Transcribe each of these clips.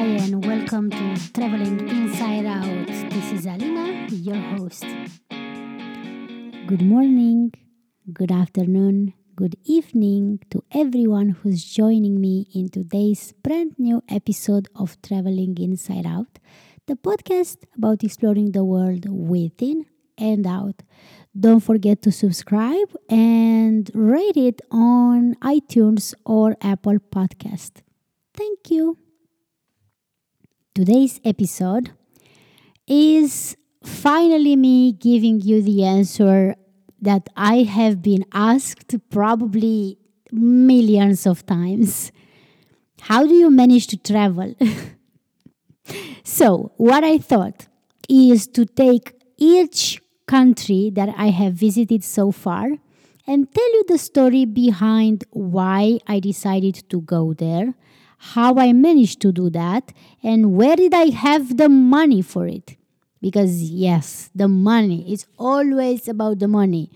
Hi, and welcome to Traveling Inside Out. This is Alina, your host. Good morning, good afternoon, good evening to everyone who's joining me in today's brand new episode of Traveling Inside Out, the podcast about exploring the world within and out. Don't forget to subscribe and rate it on iTunes or Apple Podcast. Thank you. Today's episode is finally me giving you the answer that I have been asked probably millions of times. How do you manage to travel? so, what I thought is to take each country that I have visited so far and tell you the story behind why I decided to go there, how I managed to do that, and where did I have the money for it. Because, yes, the money is always about the money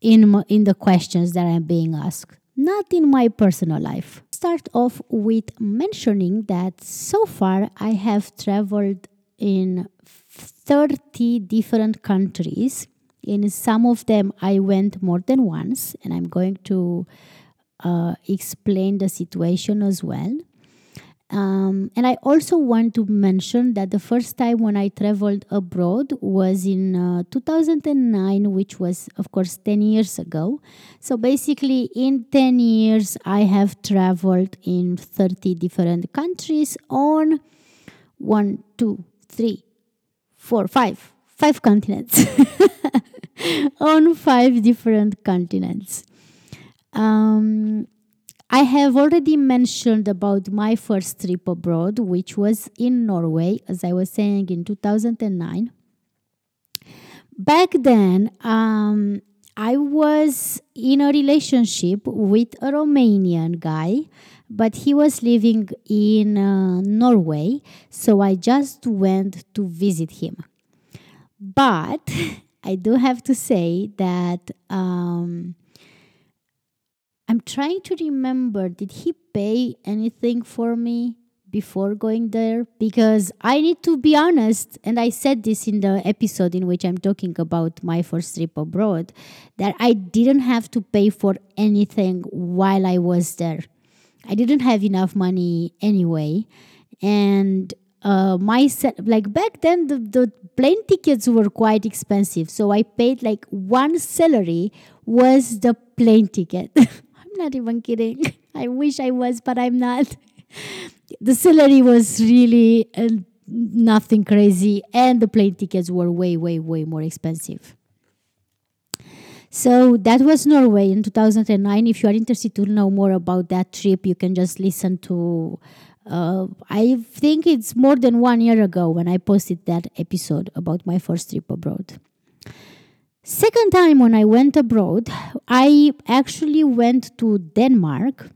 in, in the questions that I'm being asked, not in my personal life. Start off with mentioning that so far I have traveled in 30 different countries. In some of them, I went more than once, and I'm going to uh, explain the situation as well. Um, and I also want to mention that the first time when I traveled abroad was in uh, 2009, which was, of course, 10 years ago. So basically, in 10 years, I have traveled in 30 different countries on one, two, three, four, five, five continents. on five different continents. Um, I have already mentioned about my first trip abroad, which was in Norway, as I was saying in 2009. Back then, um, I was in a relationship with a Romanian guy, but he was living in uh, Norway, so I just went to visit him. But I do have to say that. Um, I'm trying to remember did he pay anything for me before going there? Because I need to be honest, and I said this in the episode in which I'm talking about my first trip abroad, that I didn't have to pay for anything while I was there. I didn't have enough money anyway. And uh, my set, like back then, the, the plane tickets were quite expensive. So I paid like one salary was the plane ticket. not even kidding. I wish I was, but I'm not. the salary was really uh, nothing crazy, and the plane tickets were way, way, way more expensive. So that was Norway in 2009. If you are interested to know more about that trip, you can just listen to. Uh, I think it's more than one year ago when I posted that episode about my first trip abroad. Second time when I went abroad, I actually went to Denmark.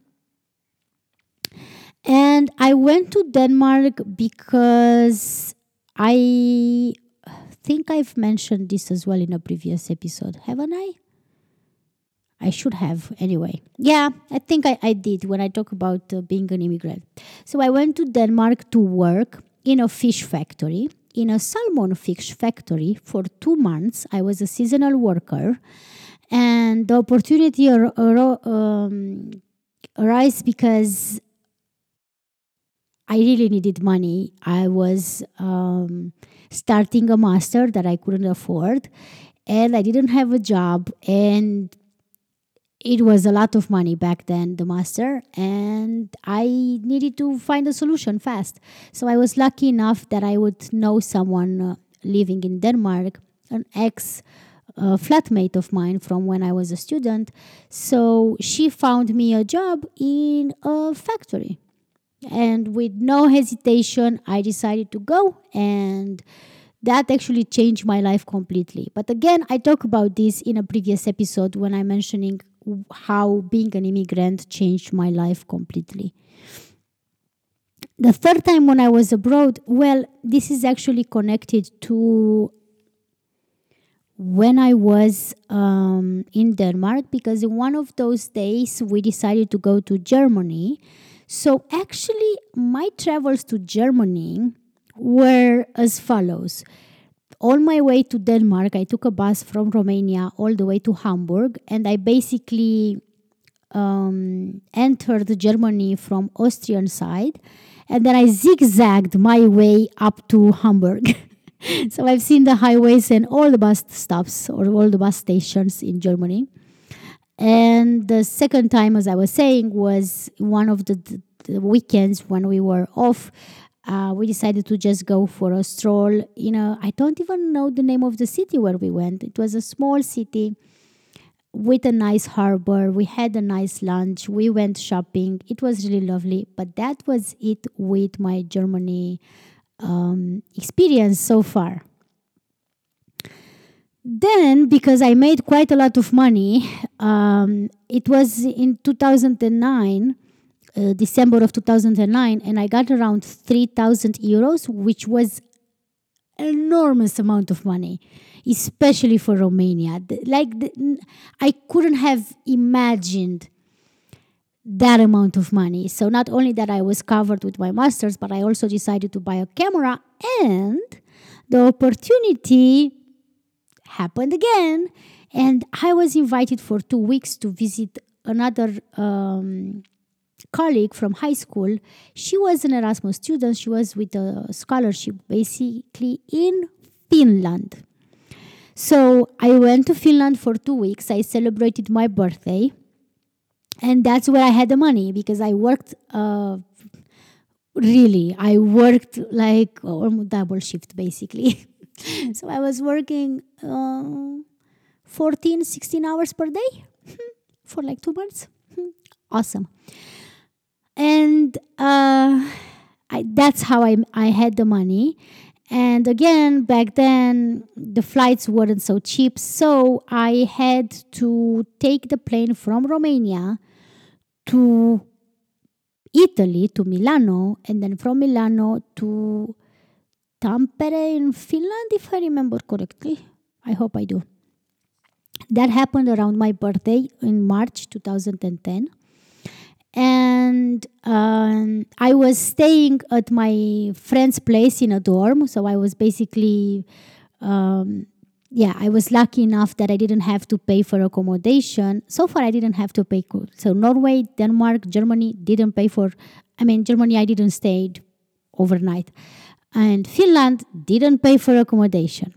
And I went to Denmark because I think I've mentioned this as well in a previous episode, haven't I? I should have anyway. Yeah, I think I, I did when I talk about uh, being an immigrant. So I went to Denmark to work in a fish factory in a salmon fish factory for two months. I was a seasonal worker, and the opportunity ar- ar- um, arose because I really needed money. I was um, starting a master that I couldn't afford, and I didn't have a job, and it was a lot of money back then, the master, and I needed to find a solution fast. So I was lucky enough that I would know someone uh, living in Denmark, an ex uh, flatmate of mine from when I was a student. So she found me a job in a factory. And with no hesitation, I decided to go and that actually changed my life completely. But again, I talk about this in a previous episode when I'm mentioning how being an immigrant changed my life completely. The third time when I was abroad, well, this is actually connected to when I was um, in Denmark because in one of those days we decided to go to Germany. So actually, my travels to Germany were as follows. On my way to Denmark, I took a bus from Romania all the way to Hamburg, and I basically um, entered Germany from Austrian side, and then I zigzagged my way up to Hamburg. so I've seen the highways and all the bus stops or all the bus stations in Germany. And the second time, as I was saying, was one of the, the, the weekends when we were off. Uh, we decided to just go for a stroll. You know, I don't even know the name of the city where we went. It was a small city with a nice harbor. We had a nice lunch. We went shopping. It was really lovely. But that was it with my Germany um, experience so far. Then, because I made quite a lot of money, um, it was in 2009, uh, December of 2009, and I got around 3,000 euros, which was enormous amount of money, especially for Romania. Like, the, I couldn't have imagined that amount of money. So not only that I was covered with my masters, but I also decided to buy a camera and the opportunity happened again and I was invited for 2 weeks to visit another um, colleague from high school. She was an Erasmus student. She was with a scholarship basically in Finland. So I went to Finland for 2 weeks. I celebrated my birthday and that's where I had the money because I worked uh, really. I worked like almost double shift basically. so I was working uh, 14, 16 hours per day for like two months. awesome. And uh, I, that's how I, I had the money. And again, back then, the flights weren't so cheap. So I had to take the plane from Romania to Italy, to Milano, and then from Milano to Tampere in Finland, if I remember correctly. I hope I do. That happened around my birthday in March 2010. And um, I was staying at my friend's place in a dorm. So I was basically um, yeah, I was lucky enough that I didn't have to pay for accommodation. So far, I didn't have to pay. So Norway, Denmark, Germany didn't pay for. I mean, Germany, I didn't stay overnight, and Finland didn't pay for accommodation.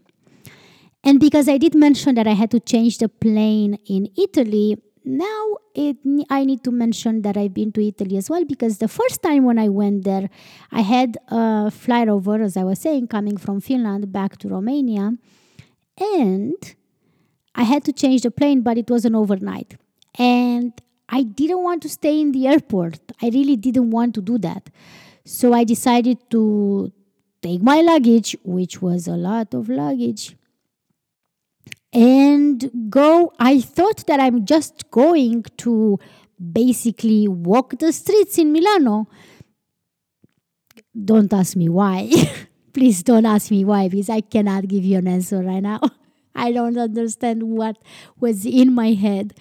And because I did mention that I had to change the plane in Italy, now it, I need to mention that I've been to Italy as well because the first time when I went there, I had a flyover, as I was saying, coming from Finland back to Romania and I had to change the plane, but it was an overnight. And I didn't want to stay in the airport. I really didn't want to do that. So I decided to take my luggage, which was a lot of luggage, and go. I thought that I'm just going to basically walk the streets in Milano. Don't ask me why. Please don't ask me why because I cannot give you an answer right now. I don't understand what was in my head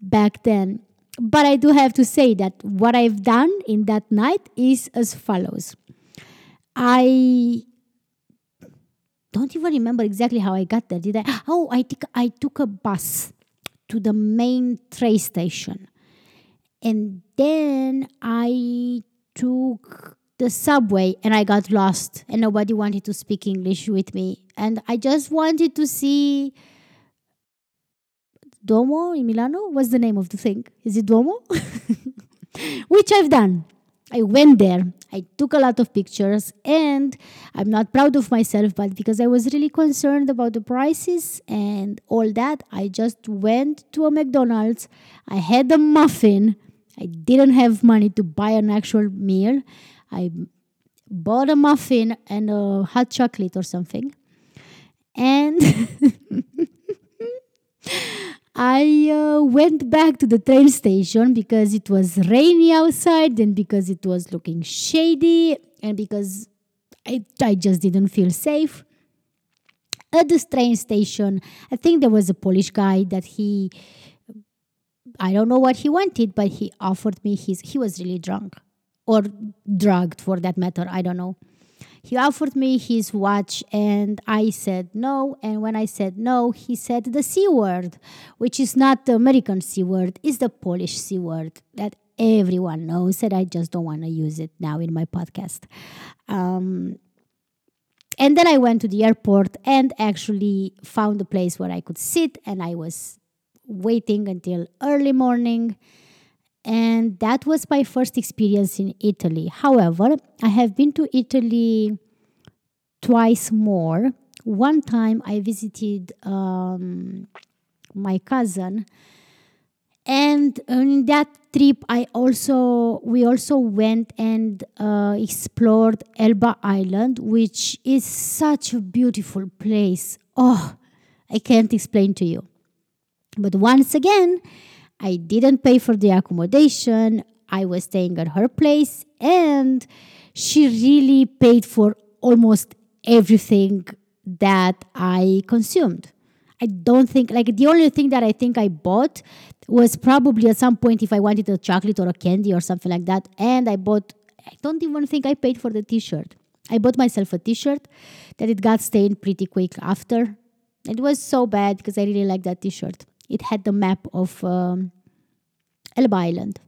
back then. But I do have to say that what I've done in that night is as follows. I don't even remember exactly how I got there. Did I? Oh, I think I took a bus to the main train station. And then I took the subway and I got lost and nobody wanted to speak English with me. And I just wanted to see Duomo in Milano. What's the name of the thing? Is it Duomo? Which I've done. I went there. I took a lot of pictures and I'm not proud of myself, but because I was really concerned about the prices and all that, I just went to a McDonald's. I had a muffin. I didn't have money to buy an actual meal. I bought a muffin and a hot chocolate or something. And I uh, went back to the train station because it was rainy outside and because it was looking shady and because I, I just didn't feel safe. At this train station, I think there was a Polish guy that he, I don't know what he wanted, but he offered me his, he was really drunk or drugged for that matter. I don't know. He offered me his watch and I said no. And when I said no, he said the C word, which is not the American C word, it's the Polish C word that everyone knows. And I just don't want to use it now in my podcast. Um, and then I went to the airport and actually found a place where I could sit and I was waiting until early morning and that was my first experience in Italy. However, I have been to Italy twice more. One time I visited um, my cousin, and in that trip, I also we also went and uh, explored Elba Island, which is such a beautiful place. Oh, I can't explain to you. But once again, I didn't pay for the accommodation. I was staying at her place, and she really paid for almost everything that I consumed. I don't think, like, the only thing that I think I bought was probably at some point if I wanted a chocolate or a candy or something like that. And I bought, I don't even think I paid for the t shirt. I bought myself a t shirt that it got stained pretty quick after. It was so bad because I really liked that t shirt it had the map of um, Elba Island.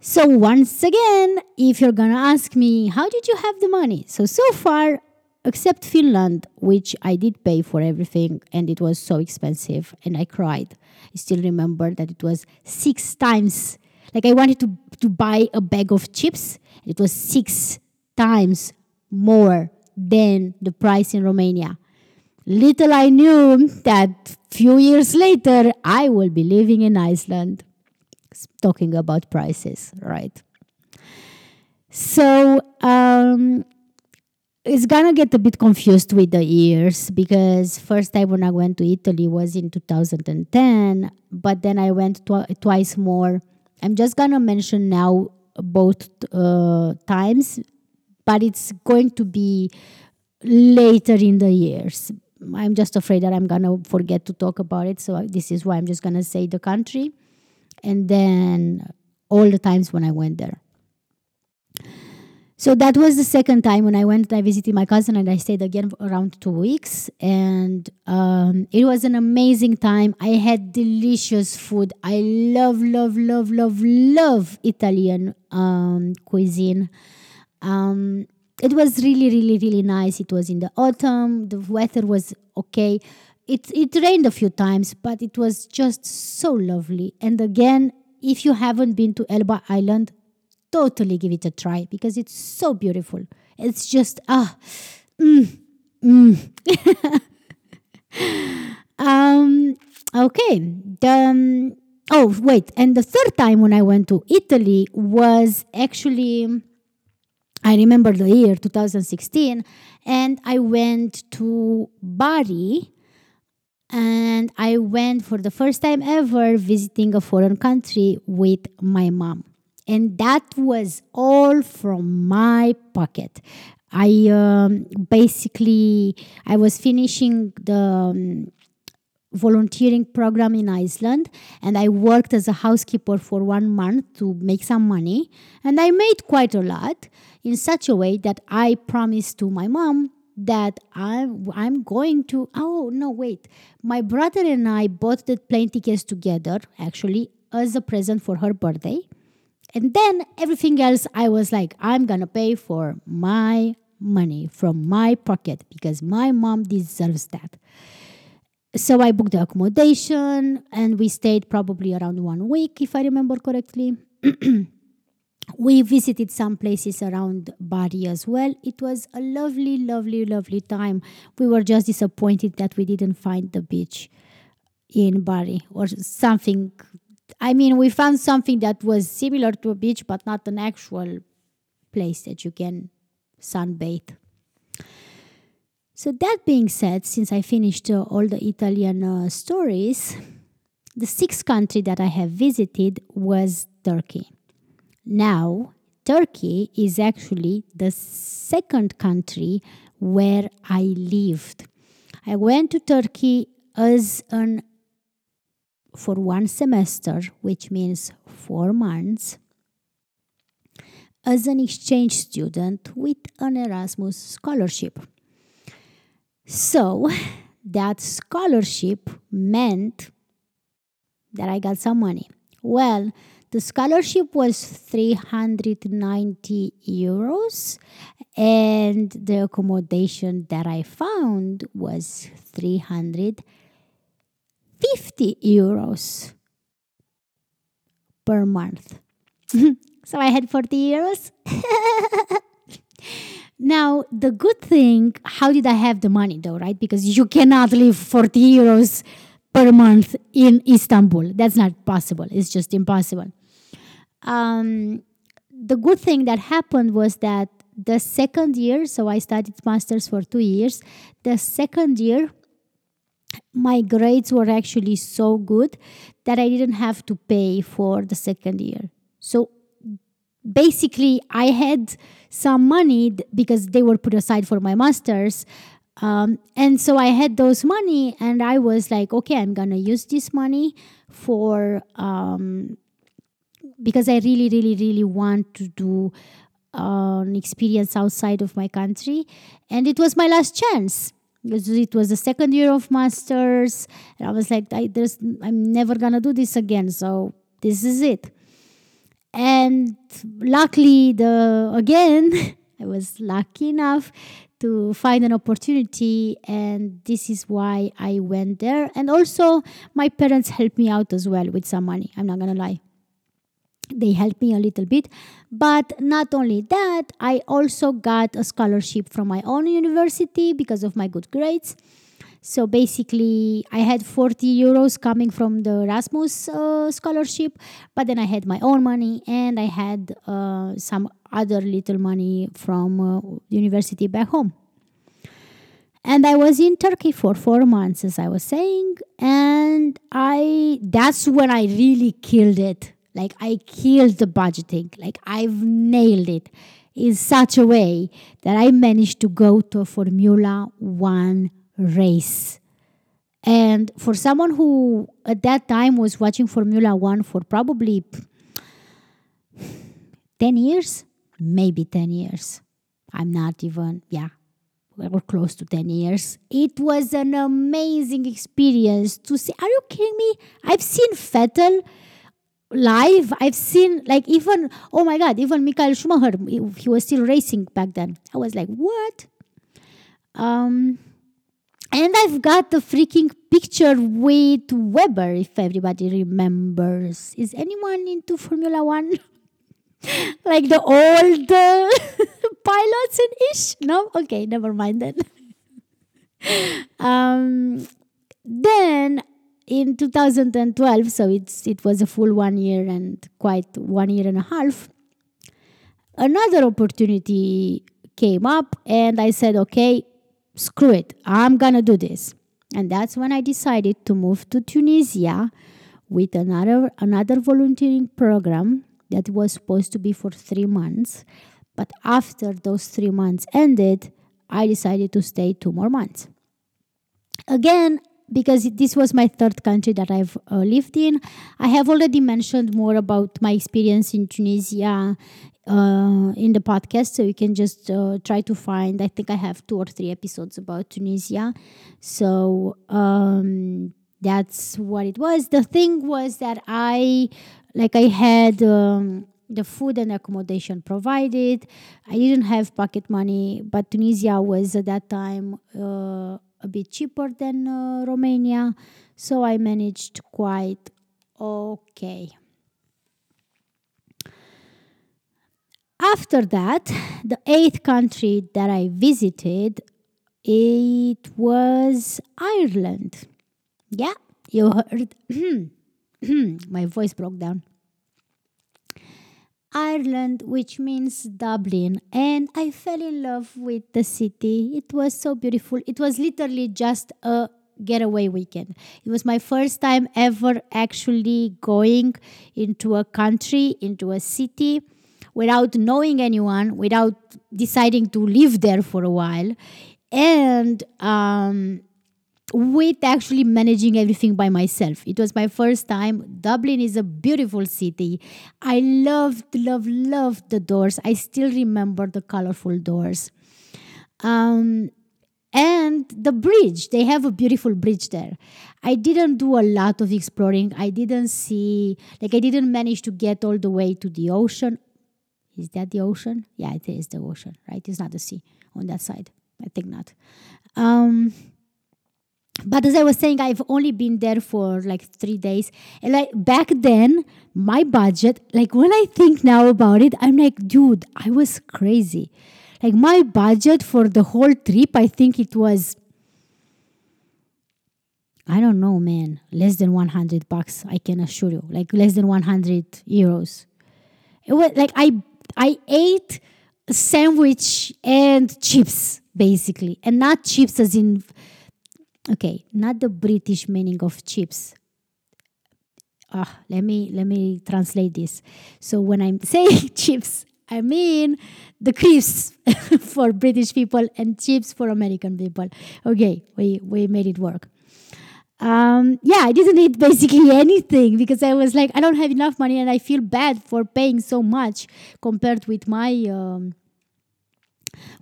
So, once again, if you're gonna ask me, how did you have the money? So, so far, except Finland, which I did pay for everything and it was so expensive and I cried. I still remember that it was six times, like I wanted to, to buy a bag of chips, it was six times more than the price in Romania. Little I knew that few years later I will be living in Iceland. Talking about prices, right? So um, it's gonna get a bit confused with the years because first time when I went to Italy was in 2010, but then I went tw- twice more. I'm just gonna mention now both uh, times, but it's going to be later in the years I'm just afraid that I'm gonna forget to talk about it. So this is why I'm just gonna say the country, and then all the times when I went there. So that was the second time when I went. I visited my cousin and I stayed again around two weeks, and um, it was an amazing time. I had delicious food. I love, love, love, love, love Italian um, cuisine. Um, it was really, really, really nice. It was in the autumn. The weather was okay. It it rained a few times, but it was just so lovely. And again, if you haven't been to Elba Island, totally give it a try because it's so beautiful. It's just ah, mm, mm. um, okay. The, um, oh wait, and the third time when I went to Italy was actually I remember the year 2016, and I went to Bari and I went for the first time ever visiting a foreign country with my mom. And that was all from my pocket. I um, basically I was finishing the um, volunteering program in Iceland and I worked as a housekeeper for one month to make some money and I made quite a lot in such a way that I promised to my mom that I'm, I'm going to oh no wait. My brother and I bought the plane tickets together actually as a present for her birthday. And then everything else I was like I'm gonna pay for my money from my pocket because my mom deserves that so I booked the accommodation and we stayed probably around one week, if I remember correctly. we visited some places around Bari as well. It was a lovely, lovely, lovely time. We were just disappointed that we didn't find the beach in Bari or something. I mean, we found something that was similar to a beach, but not an actual place that you can sunbathe. So, that being said, since I finished uh, all the Italian uh, stories, the sixth country that I have visited was Turkey. Now, Turkey is actually the second country where I lived. I went to Turkey as an for one semester, which means four months. as an exchange student with an Erasmus scholarship. So that scholarship meant that I got some money. Well, the scholarship was 390 euros, and the accommodation that I found was 350 euros per month. so I had 40 euros. now, the good thing, how did I have the money though, right? Because you cannot live 40 euros per month in Istanbul. That's not possible. It's just impossible um, the good thing that happened was that the second year, so I studied masters for two years. The second year, my grades were actually so good that I didn't have to pay for the second year. So basically, I had some money because they were put aside for my masters. Um, and so I had those money, and I was like, okay, I'm gonna use this money for um, because I really, really, really want to do uh, an experience outside of my country. And it was my last chance. Because it was the second year of masters, and I was like, I, I'm never gonna do this again. So this is it. And luckily, the again, I was lucky enough to find an opportunity, and this is why I went there. And also, my parents helped me out as well with some money. I'm not gonna lie they helped me a little bit but not only that i also got a scholarship from my own university because of my good grades so basically i had 40 euros coming from the erasmus uh, scholarship but then i had my own money and i had uh, some other little money from uh, university back home and i was in turkey for four months as i was saying and i that's when i really killed it like I killed the budgeting. Like I've nailed it in such a way that I managed to go to Formula One race. And for someone who at that time was watching Formula One for probably 10 years, maybe 10 years. I'm not even, yeah, we're close to 10 years. It was an amazing experience to see. Are you kidding me? I've seen Vettel live i've seen like even oh my god even michael schumacher he was still racing back then i was like what um and i've got the freaking picture with Webber if everybody remembers. Is anyone into formula 1 like the old uh, pilots and ish? No? Okay never mind then. Um then in 2012, so it's it was a full one year and quite one year and a half. Another opportunity came up, and I said, "Okay, screw it, I'm gonna do this." And that's when I decided to move to Tunisia with another another volunteering program that was supposed to be for three months. But after those three months ended, I decided to stay two more months. Again, because this was my third country that I've uh, lived in. I have already mentioned more about my experience in Tunisia uh, in the podcast, so you can just uh, try to find. I think I have two or three episodes about Tunisia. So um, that's what it was. The thing was that I, like, I had. Um, the food and accommodation provided. I didn't have pocket money, but Tunisia was at that time uh, a bit cheaper than uh, Romania, so I managed quite okay. After that, the eighth country that I visited, it was Ireland. Yeah, you heard. My voice broke down. Ireland, which means Dublin, and I fell in love with the city. It was so beautiful. It was literally just a getaway weekend. It was my first time ever actually going into a country, into a city without knowing anyone, without deciding to live there for a while. And um, with actually managing everything by myself. It was my first time. Dublin is a beautiful city. I loved, loved, loved the doors. I still remember the colorful doors. Um, and the bridge, they have a beautiful bridge there. I didn't do a lot of exploring. I didn't see, like, I didn't manage to get all the way to the ocean. Is that the ocean? Yeah, it is the ocean, right? It's not the sea on that side. I think not. Um, but as I was saying, I've only been there for like three days. And like back then, my budget, like when I think now about it, I'm like, dude, I was crazy. Like my budget for the whole trip, I think it was, I don't know, man, less than 100 bucks, I can assure you, like less than 100 euros. It was like I, I ate sandwich and chips, basically, and not chips as in okay not the british meaning of chips uh, let me let me translate this so when i'm saying chips i mean the crisps for british people and chips for american people okay we we made it work um, yeah, I didn't eat basically anything because I was like, I don't have enough money and I feel bad for paying so much compared with my um,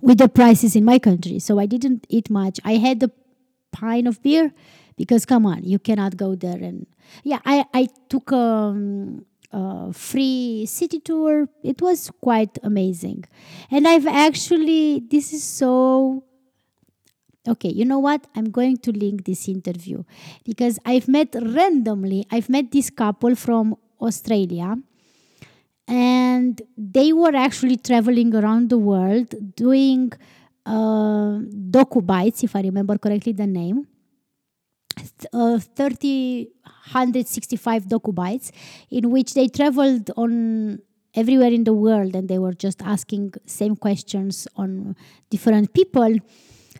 with the prices in my country. So I didn't eat much. I had the pint of beer? Because come on you cannot go there and yeah i i took um, a free city tour. It was quite amazing. And i've actually this is so okay you know what? I'm going to link this interview because i've met randomly i've met this couple from australia and they were actually traveling around the world doing uh, if I remember correctly the name. Uh, 30 165 docu in which they traveled on everywhere in the world and they were just asking same questions on different people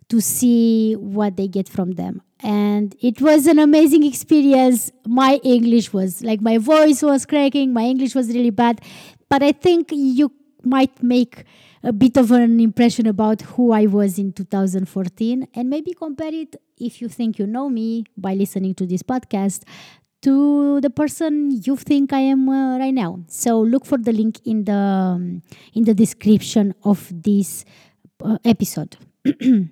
to see what they get from them. And it was an amazing experience. My english was like my voice was cracking my english was really bad. But i think you might make a bit of an impression about who I was in 2014 and maybe compare it if you think you know me by listening to this podcast to the person you think I am uh, right now. So look for the link in the um, in the description of this uh, episode.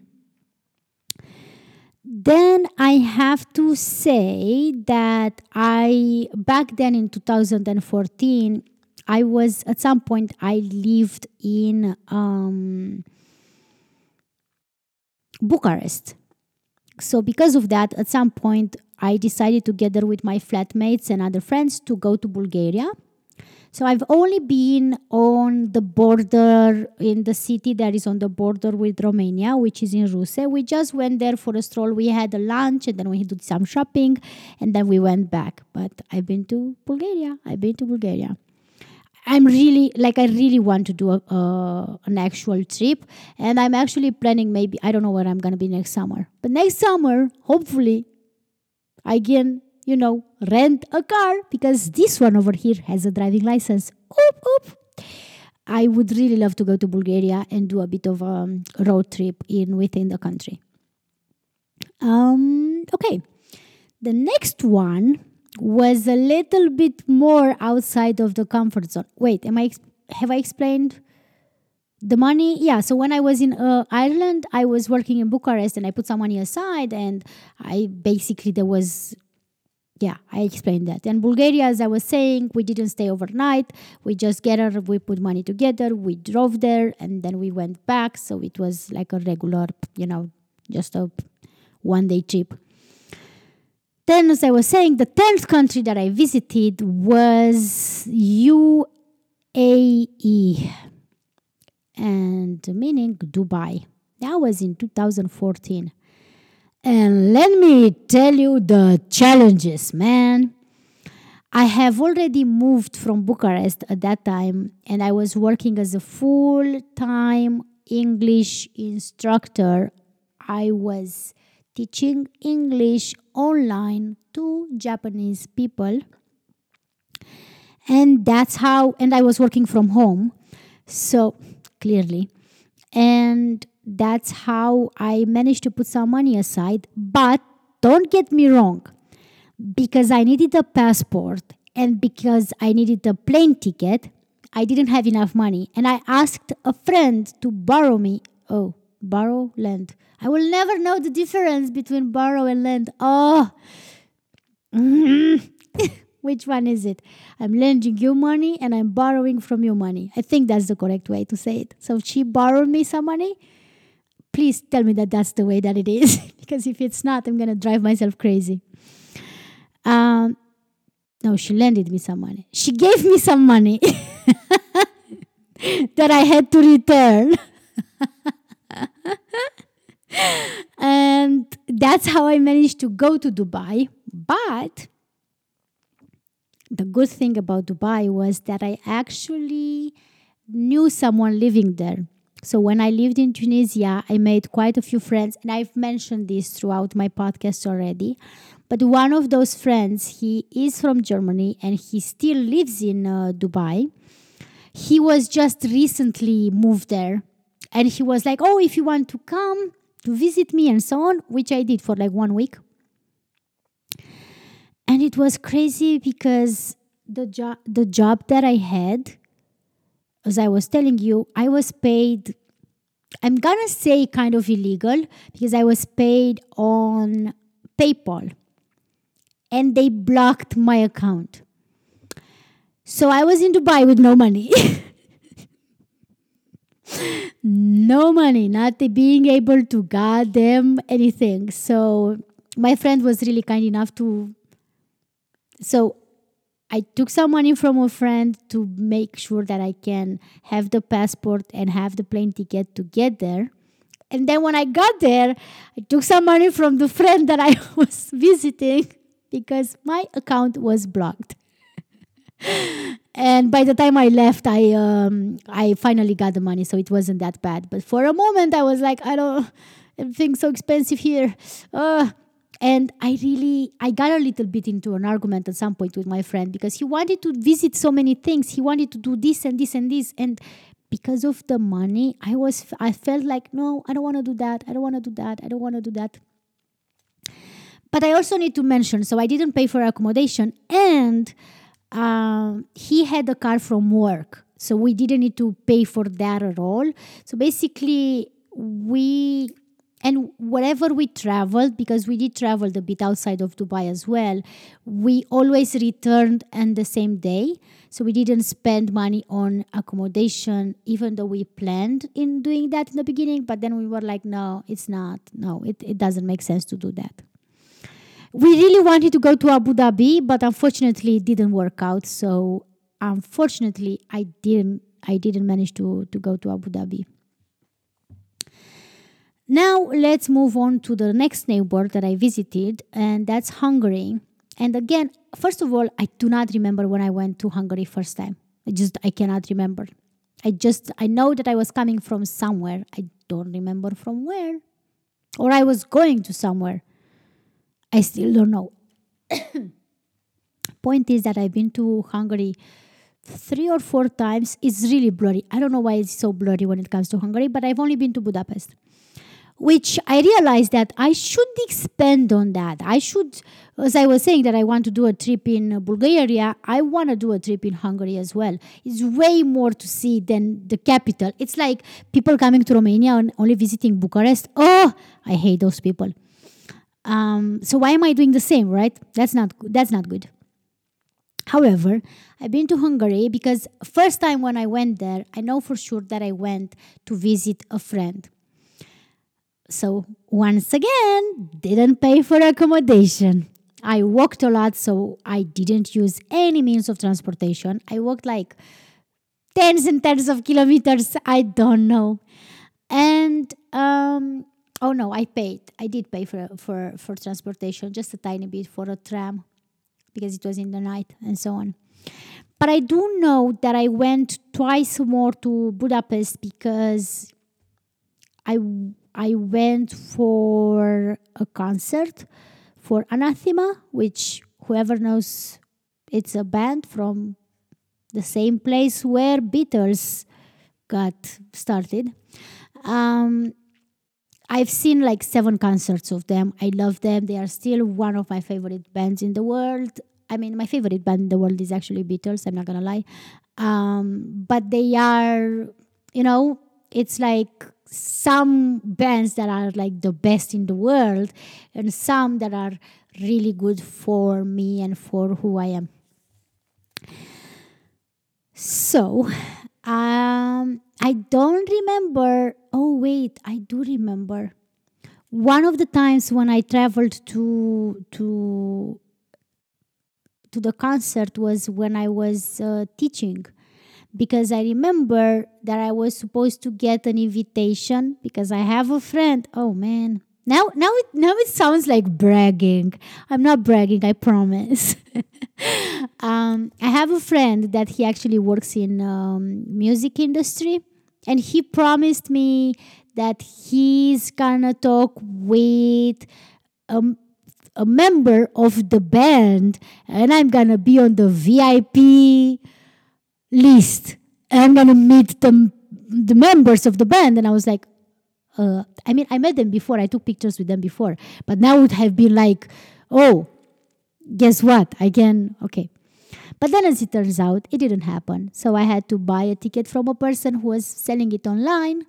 then I have to say that I back then in 2014 I was at some point I lived in um, Bucharest. So because of that, at some point I decided together with my flatmates and other friends to go to Bulgaria. So I've only been on the border in the city that is on the border with Romania, which is in Ruse. We just went there for a stroll. We had a lunch and then we did some shopping and then we went back. But I've been to Bulgaria. I've been to Bulgaria. I'm really like I really want to do a, uh, an actual trip, and I'm actually planning maybe I don't know where I'm gonna be next summer, but next summer hopefully I can you know rent a car because this one over here has a driving license. Oop oop. I would really love to go to Bulgaria and do a bit of a um, road trip in within the country. Um, okay, the next one was a little bit more outside of the comfort zone. Wait, am I have I explained the money? Yeah, so when I was in uh, Ireland, I was working in Bucharest and I put some money aside and I basically there was yeah, I explained that. And Bulgaria, as I was saying, we didn't stay overnight. We just gathered, we put money together, we drove there, and then we went back. So it was like a regular, you know, just a one day trip. Then, as I was saying, the 10th country that I visited was UAE, and meaning Dubai. That was in 2014. And let me tell you the challenges, man. I have already moved from Bucharest at that time, and I was working as a full time English instructor. I was teaching English online to Japanese people. And that's how, and I was working from home. So clearly. And that's how I managed to put some money aside. But don't get me wrong, because I needed a passport and because I needed a plane ticket, I didn't have enough money. And I asked a friend to borrow me. Oh, borrow, lend. I will never know the difference between borrow and lend. Oh, which one is it? I'm lending you money and I'm borrowing from you money. I think that's the correct way to say it. So she borrowed me some money. Please tell me that that's the way that it is, because if it's not, I'm gonna drive myself crazy. Um, no, she lended me some money. She gave me some money that I had to return. and that's how I managed to go to Dubai. But the good thing about Dubai was that I actually knew someone living there. So when I lived in Tunisia, I made quite a few friends, and I've mentioned this throughout my podcast already. But one of those friends, he is from Germany and he still lives in uh, Dubai. He was just recently moved there, and he was like, "Oh, if you want to come to visit me and so on," which I did for like one week. And it was crazy because the job the job that I had as I was telling you, I was paid, I'm gonna say kind of illegal because I was paid on PayPal and they blocked my account. So I was in Dubai with no money. no money, not being able to guard them, anything. So my friend was really kind enough to. So I took some money from a friend to make sure that I can have the passport and have the plane ticket to get there. And then when I got there, I took some money from the friend that I was visiting because my account was blocked. and by the time I left, I um, I finally got the money, so it wasn't that bad. But for a moment, I was like, I don't, everything's so expensive here. Uh, and i really i got a little bit into an argument at some point with my friend because he wanted to visit so many things. He wanted to do this and this and this. And because of the money i was i felt like no i don't want to do that. I don't want to do that. I don't want to do that. But i also need to mention so i didn't pay for accommodation. And um, he had a car from work so we didn't need to pay for that at all. So basically we and wherever we traveled because we did travel a bit outside of dubai as well we always returned on the same day. So we didn't spend money on accommodation even though we planned in doing that in the beginning but then we were like no it's not. No it, it doesn't make sense to do that we really wanted to go to abu dhabi but unfortunately it didn't work out so unfortunately i didn't i didn't manage to to go to abu dhabi now let's move on to the next neighbor that I visited, and that's Hungary. And again, first of all, I do not remember when I went to Hungary first time. I just I cannot remember. I just I know that I was coming from somewhere. I don't remember from where. Or I was going to somewhere. I still don't know. Point is that I've been to Hungary three or four times. It's really blurry. I don't know why it's so blurry when it comes to Hungary, but I've only been to Budapest which I realized that I should expand on that. I should, as I was saying, that I want to do a trip in Bulgaria, I want to do a trip in Hungary as well. It's way more to see than the capital. It's like people coming to Romania and only visiting Bucharest. Oh, I hate those people. Um, so why am I doing the same, right? That's not that's not good. However, I've been to Hungary because first time when I went there, I know for sure that I went to visit a friend so once again, didn't pay for accommodation. I walked a lot, so I didn't use any means of transportation. I walked like tens and tens of kilometers. I don't know. And um, oh no, I paid. I did pay for for for transportation, just a tiny bit for a tram, because it was in the night and so on. But I do know that I went twice more to Budapest because I I went for a concert for Anathema, which whoever knows, it's a band from the same place where Beatles got started. Um, I've seen like seven concerts of them. I love them. They are still one of my favorite bands in the world. I mean, my favorite band in the world is actually Beatles. I'm not gonna lie, um, but they are, you know, it's like some bands that are like the best in the world, and some that are really good for me and for who I am. So, um, I don't remember. Oh, wait, I do remember. One of the times when I traveled to to to the concert was when I was uh, teaching because I remember that I was supposed to get an invitation because I have a friend. Oh man. Now now it now it sounds like bragging. I'm not bragging, I promise. um, I have a friend that he actually works in um, music industry and he promised me that he's gonna talk with um, a member of the band and I'm gonna be on the VIP list and I'm gonna meet the, the members of the band. And I was like, uh, I mean, I met them before, I took pictures with them before, but now it would have been like, oh, guess what? I can, okay. But then, as it turns out, it didn't happen. So I had to buy a ticket from a person who was selling it online.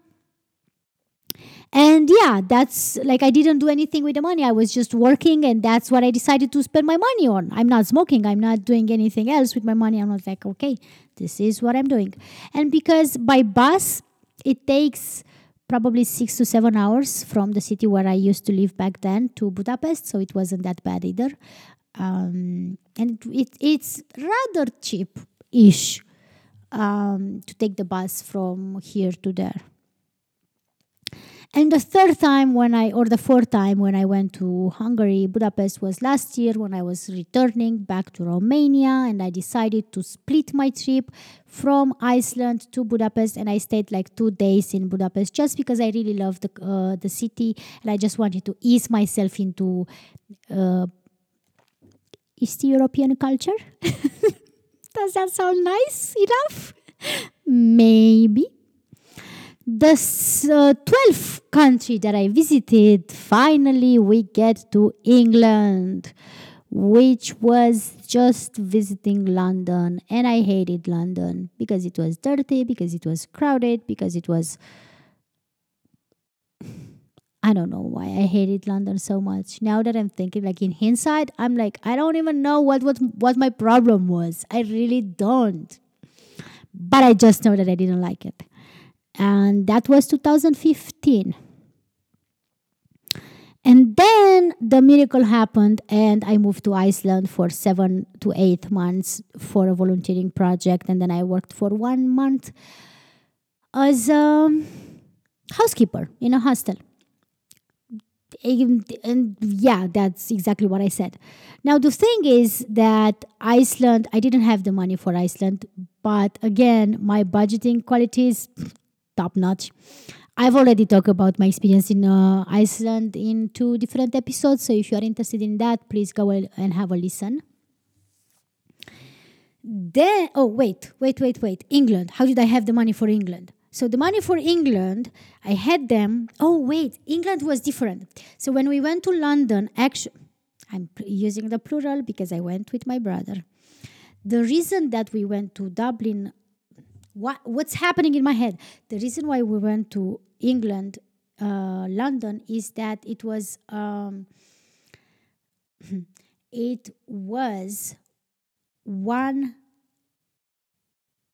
And yeah that's like i didn't do anything with the money. I was just working and that's what i decided to spend my money on. I'm not smoking. I'm not doing anything else with my money. I'm not like okay this is what i'm doing. And because by bus it takes probably six to seven hours from the city where i used to live back then to budapest so it wasn't that bad either. Um, and it, it's rather cheap ish um, to take the bus from here to there and the third time when I, or the fourth time when I went to Hungary, Budapest was last year when I was returning back to Romania and I decided to split my trip from Iceland to Budapest and I stayed like two days in Budapest just because I really love the, uh, the city and I just wanted to ease myself into uh, East European culture. Does that sound nice enough? Maybe the uh, 12th country that I visited, finally we get to England, which was just visiting London. And I hated London because it was dirty, because it was crowded, because it was. I don't know why I hated London so much. Now that I'm thinking, like in hindsight, I'm like, I don't even know what, what, what my problem was. I really don't. But I just know that I didn't like it and that was 2015 and then the miracle happened and i moved to iceland for seven to eight months for a volunteering project and then i worked for one month as a housekeeper in a hostel. And, and yeah that's exactly what i said. Now the thing is that iceland i didn't have the money for iceland but again my budgeting qualities top notch. I've already talked about my experience in uh, Iceland in two different episodes, so if you are interested in that, please go and have a listen. Then, oh, wait, wait, wait, wait. England. How did I have the money for England? So, the money for England, I had them. Oh, wait, England was different. So, when we went to London, actually, I'm using the plural because I went with my brother. The reason that we went to Dublin what what's happening in my head? The reason why we went to england uh, london is that it was um, it was one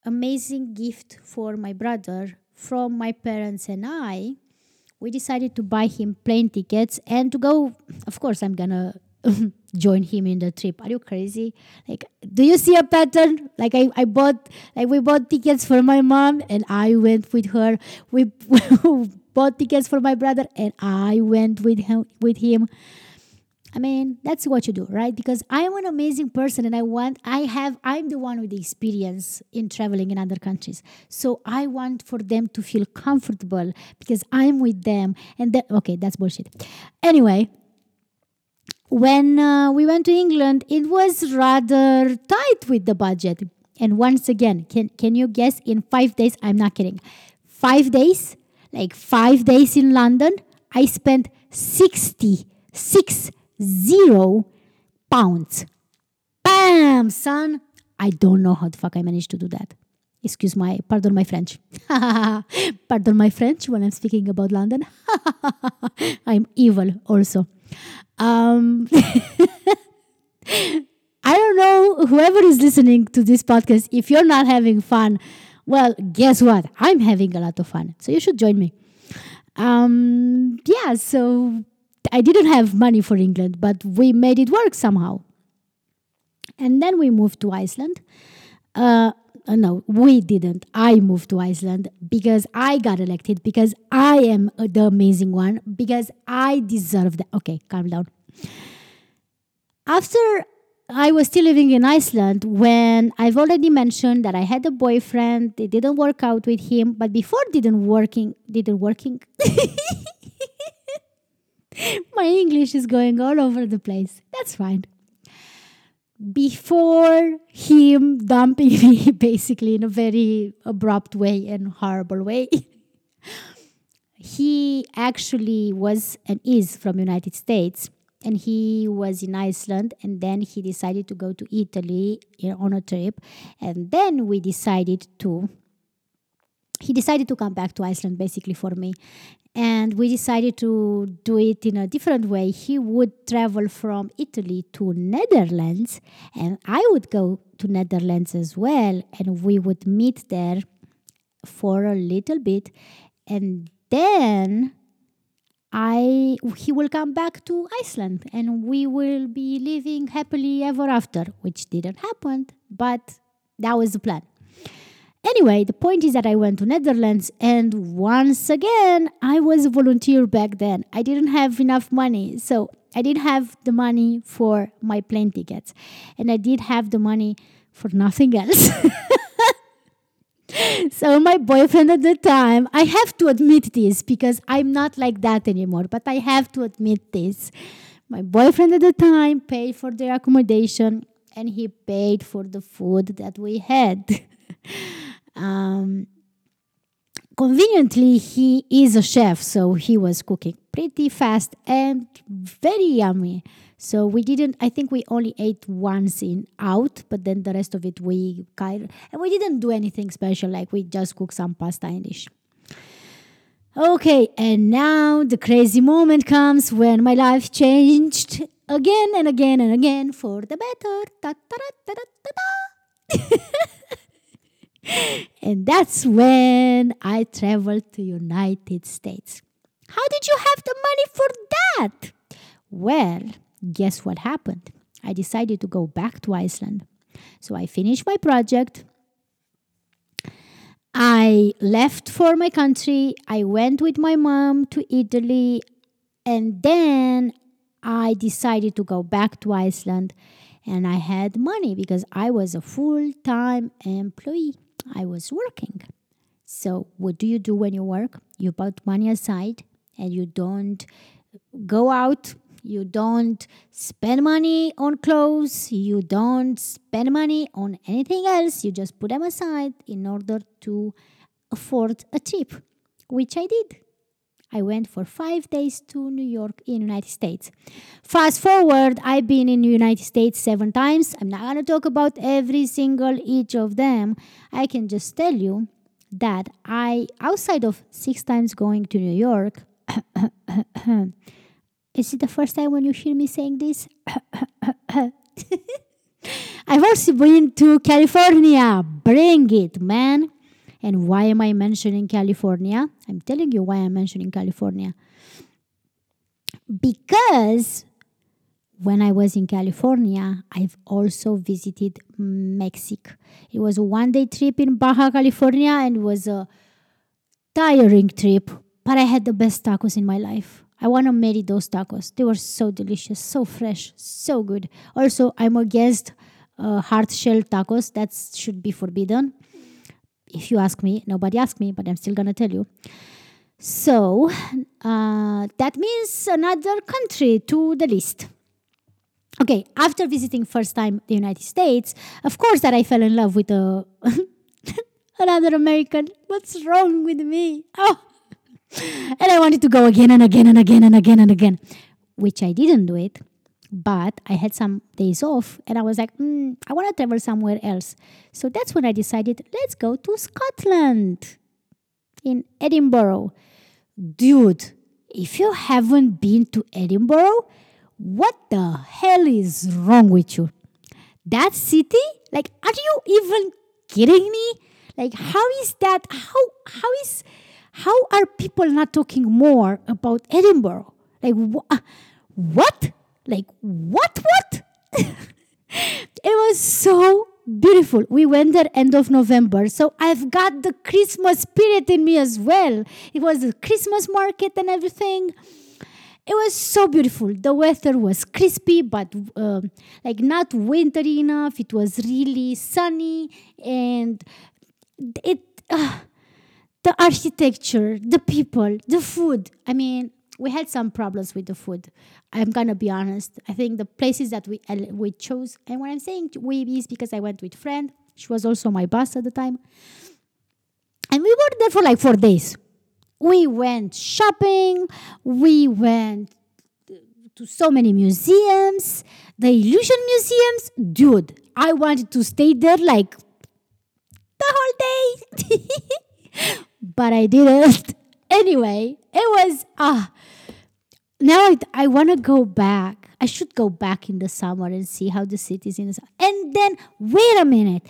amazing gift for my brother from my parents and i. We decided to buy him plane tickets and to go of course i'm gonna join him in the trip. Are you crazy? Like, do you see a pattern? Like, I, I bought, like, we bought tickets for my mom and I went with her. We bought tickets for my brother and I went with him. With him. I mean, that's what you do, right? Because I'm an amazing person and I want, I have, I'm the one with the experience in traveling in other countries. So I want for them to feel comfortable because I'm with them. And that, okay, that's bullshit. Anyway, when uh, we went to England, it was rather tight with the budget. And once again, can, can you guess in five days? I'm not kidding. Five days, like five days in London, I spent 60, six zero pounds. Bam, son. I don't know how the fuck I managed to do that. Excuse my, pardon my French. pardon my French when I'm speaking about London. I'm evil also. Um, I don't know, whoever is listening to this podcast, if you're not having fun, well, guess what? I'm having a lot of fun. So you should join me. Um, yeah, so I didn't have money for England, but we made it work somehow. And then we moved to Iceland. Uh, uh, no, we didn't. I moved to Iceland because I got elected, because I am the amazing one, because I deserve that. Okay, calm down. After I was still living in Iceland when I've already mentioned that I had a boyfriend. It didn't work out with him, but before didn't working didn't working. My English is going all over the place. That's fine. Before him dumping me, basically in a very abrupt way and horrible way, he actually was and is from United States and he was in Iceland and then he decided to go to Italy on a trip. And then we decided to he decided to come back to Iceland basically for me. And we decided to do it in a different way. He would travel from Italy to Netherlands and I would go to Netherlands as well and we would meet there for a little bit. And then I he will come back to Iceland and we will be living happily ever after, which didn't happen, but that was the plan. Anyway, the point is that I went to Netherlands and once again I was a volunteer back then. I didn't have enough money, so I didn't have the money for my plane tickets and I did have the money for nothing else. so my boyfriend at the time, I have to admit this because I'm not like that anymore, but I have to admit this. My boyfriend at the time paid for the accommodation and he paid for the food that we had. um, conveniently, he is a chef, so he was cooking pretty fast and very yummy. So we didn't. I think we only ate once in out, but then the rest of it we kind and we didn't do anything special. Like we just cooked some pasta and dish. Okay, and now the crazy moment comes when my life changed again and again and again for the better. and that's when I traveled to United States. How did you have the money for that? Well, guess what happened? I decided to go back to Iceland. So I finished my project. I left for my country. I went with my mom to Italy. And then I decided to go back to Iceland. And I had money because I was a full time employee. I was working. So, what do you do when you work? You put money aside and you don't go out you don't spend money on clothes. You don't spend money on anything else. You just put them aside in order to afford a trip, which I did. I went for five days to New York in United States. Fast forward, I've been in United States seven times. I'm not gonna talk about every single each of them. I can just tell you that I, outside of six times going to New York, Is it the first time when you hear me saying this? I've also been to California. Bring it, man. And why am I mentioning California? I'm telling you why I'm mentioning California. Because when I was in California, I've also visited Mexico. It was a one day trip in Baja California and it was a tiring trip, but I had the best tacos in my life. I want to marry those tacos. They were so delicious, so fresh, so good. Also, I'm against uh, hard shell tacos. That should be forbidden. If you ask me, nobody asked me, but I'm still gonna tell you. So uh, that means another country to the list. Okay, after visiting first time the United States, of course that I fell in love with a another American. What's wrong with me? Oh, and I wanted to go again and again and again and again and again, which I didn't do it. But I had some days off and I was like, mm, I want to travel somewhere else. So that's when I decided, let's go to Scotland in Edinburgh. Dude, if you haven't been to Edinburgh, what the hell is wrong with you? That city? Like, are you even kidding me? Like, how is that? How how is how are people not talking more about Edinburgh? Like, wh- what? Like, what? What? it was so beautiful. We went there end of November, so I've got the Christmas spirit in me as well. It was a Christmas market and everything. It was so beautiful. The weather was crispy, but uh, like not wintry enough. It was really sunny, and it. Uh, the architecture, the people, the food. I mean, we had some problems with the food. I'm gonna be honest. I think the places that we uh, we chose, and when I'm saying we is because I went with friend. She was also my boss at the time, and we were there for like four days. We went shopping. We went to so many museums. The illusion museums, dude. I wanted to stay there like the whole day, but I didn't. Anyway, it was ah. now I, I want to go back. I should go back in the summer and see how the city's in the summer. And then wait a minute.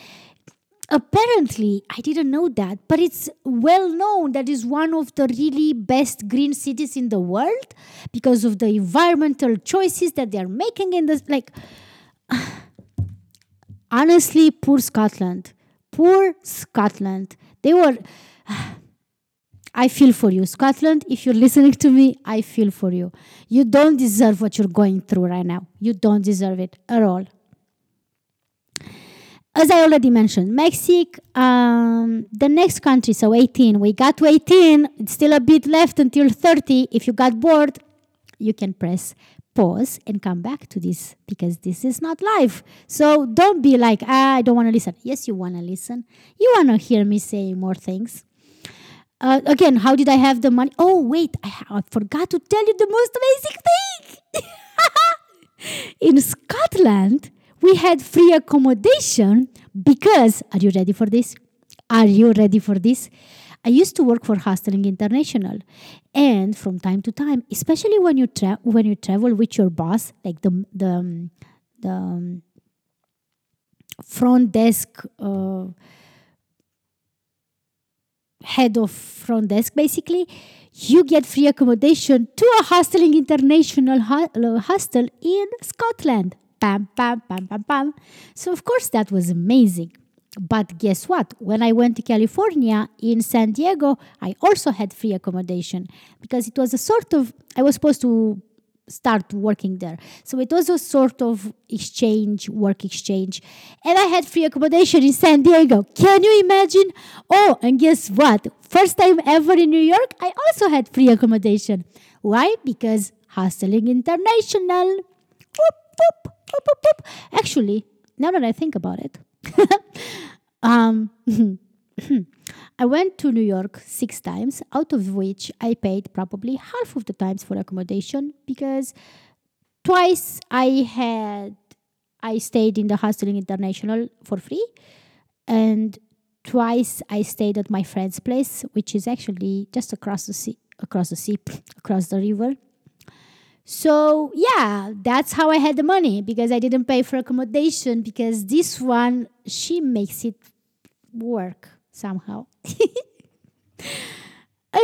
Apparently, I didn't know that, but it's well known that is one of the really best green cities in the world because of the environmental choices that they are making in this. Like, honestly, poor Scotland, poor Scotland. They were. I feel for you. Scotland, if you're listening to me, I feel for you. You don't deserve what you're going through right now. You don't deserve it at all. As I already mentioned, Mexico, um, the next country, so 18. We got to 18. It's still a bit left until 30. If you got bored, you can press pause and come back to this because this is not live. So don't be like, ah, I don't want to listen. Yes, you want to listen. You want to hear me say more things. Uh, again, how did I have the money? Oh, wait, I, I forgot to tell you the most amazing thing. In Scotland, we had free accommodation because, are you ready for this? Are you ready for this? I used to work for Hostelling International, and from time to time, especially when you tra- when you travel with your boss, like the the the um, front desk uh, head of front desk basically you get free accommodation to a hostelling international ho- uh, hostel in scotland. Bam bam bam bam bam so of course that was amazing. But guess what? When i went to california in san diego i also had free accommodation because it was a sort of i was supposed to start working there. So it was a sort of exchange, work exchange. And I had free accommodation in San Diego. Can you imagine? Oh, and guess what? First time ever in New York, I also had free accommodation. Why? Because Hostelling International. Whoop, whoop, whoop. Actually, now that I think about it, um, Hmm. I went to New York six times, out of which I paid probably half of the times for accommodation because twice I had I stayed in the Hostelling International for free, and twice I stayed at my friend's place, which is actually just across the sea, across the sea, across the river. So yeah, that's how I had the money because I didn't pay for accommodation because this one she makes it work somehow.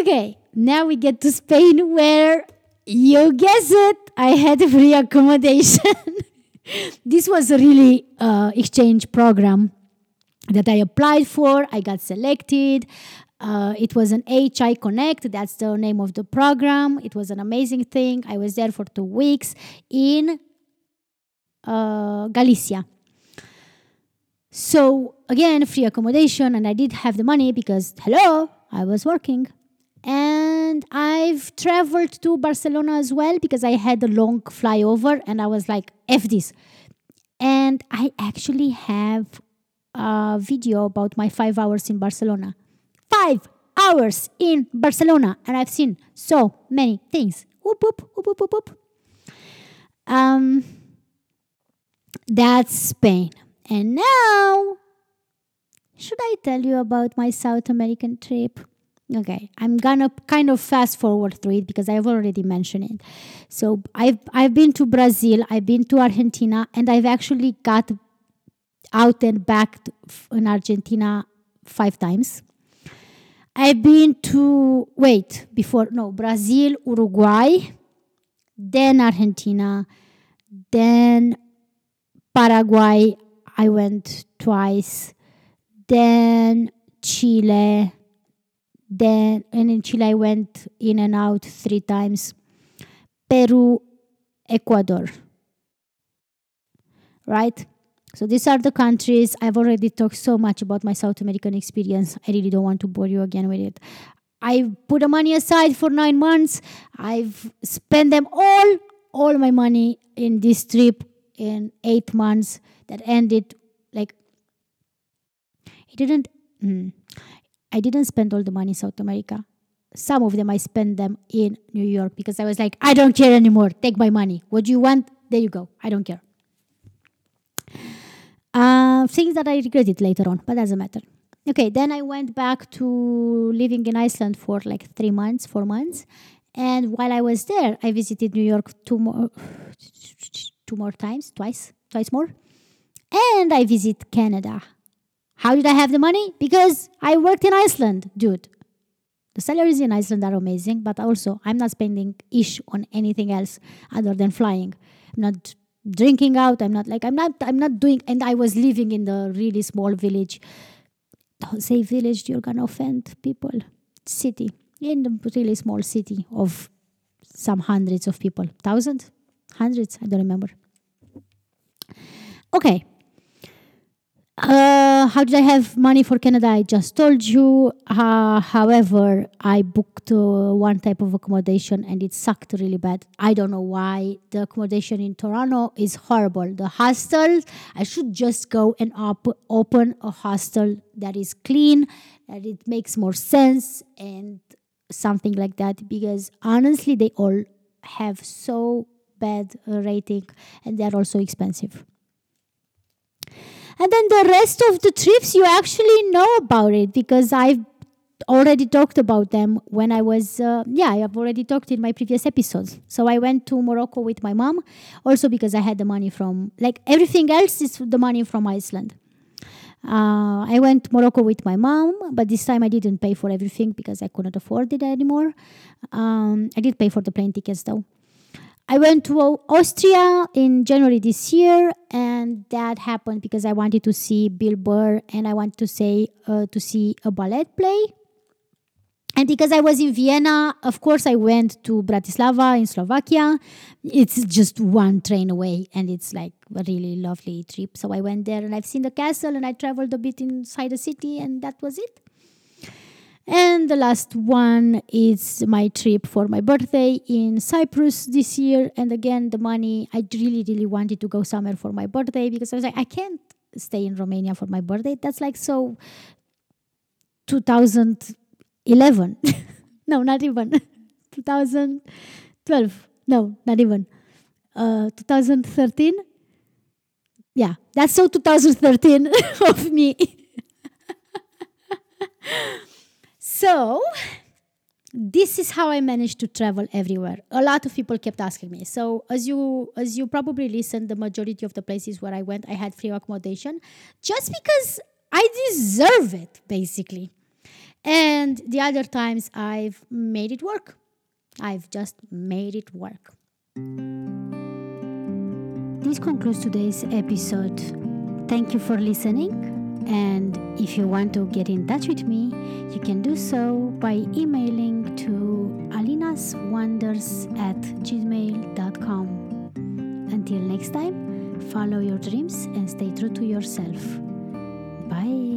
okay, now we get to Spain where you guess it, I had free accommodation. this was a really uh, exchange program that I applied for. I got selected. Uh, it was an HI Connect, that's the name of the program. It was an amazing thing. I was there for two weeks in uh, Galicia. So again, free accommodation, and I did have the money because hello, I was working. And I've traveled to Barcelona as well because I had a long flyover and I was like, F this. And I actually have a video about my five hours in Barcelona. Five hours in Barcelona, and I've seen so many things. Whoop, whoop, whoop, whoop, whoop. Um, that's Spain. And now, should I tell you about my South American trip? Okay, I'm gonna kind of fast forward through it because I've already mentioned it. So I've I've been to Brazil, I've been to Argentina, and I've actually got out and back in Argentina five times. I've been to wait before no Brazil, Uruguay, then Argentina, then Paraguay. I went twice, then Chile, then and in Chile I went in and out three times. Peru, Ecuador. Right? So these are the countries. I've already talked so much about my South American experience. I really don't want to bore you again with it. I put the money aside for nine months. I've spent them all, all my money in this trip in eight months that ended like it didn't. Mm, I didn't spend all the money in South America. Some of them I spent them in New York because I was like, I don't care anymore. Take my money. What do you want? There you go. I don't care. Uh, things that I regretted later on, but doesn't matter. Okay, then I went back to living in Iceland for like three months, four months, and while I was there, I visited New York two more, two more times, twice, twice more, and I visit Canada. How did I have the money? Because I worked in Iceland, dude. The salaries in Iceland are amazing, but also I'm not spending ish on anything else other than flying. I'm not drinking out i'm not like i'm not i'm not doing and i was living in the really small village don't say village you're gonna offend people city in the really small city of some hundreds of people thousand hundreds hundreds. i don't remember okay uh, how did I have money for Canada? I just told you. Uh, however, I booked uh, one type of accommodation and it sucked really bad. I don't know why. The accommodation in Toronto is horrible. The hostel, I should just go and op- open a hostel that is clean, that it makes more sense, and something like that. Because honestly, they all have so bad rating and they're also expensive. And then the rest of the trips, you actually know about it because I've already talked about them when I was, uh, yeah, I have already talked in my previous episodes. So I went to Morocco with my mom, also because I had the money from, like everything else is the money from Iceland. Uh, I went to Morocco with my mom, but this time I didn't pay for everything because I couldn't afford it anymore. Um, I did pay for the plane tickets though. I went to Austria in January this year, and that happened because I wanted to see Bill Burr and I wanted to say uh, to see a ballet play. And because I was in Vienna, of course, I went to Bratislava in Slovakia. It's just one train away, and it's like a really lovely trip. So I went there, and I've seen the castle, and I traveled a bit inside the city, and that was it. And the last one is my trip for my birthday in Cyprus this year. And again, the money, I really, really wanted to go somewhere for my birthday because I was like, I can't stay in Romania for my birthday. That's like so 2011. no, not even. 2012. No, not even. Uh, 2013. Yeah, that's so 2013 of me. So, this is how I managed to travel everywhere. A lot of people kept asking me. So, as you as you probably listened, the majority of the places where I went, I had free accommodation, just because I deserve it, basically. And the other times, I've made it work. I've just made it work. This concludes today's episode. Thank you for listening. And if you want to get in touch with me, you can do so by emailing to alinaswonders at gmail.com. Until next time, follow your dreams and stay true to yourself. Bye.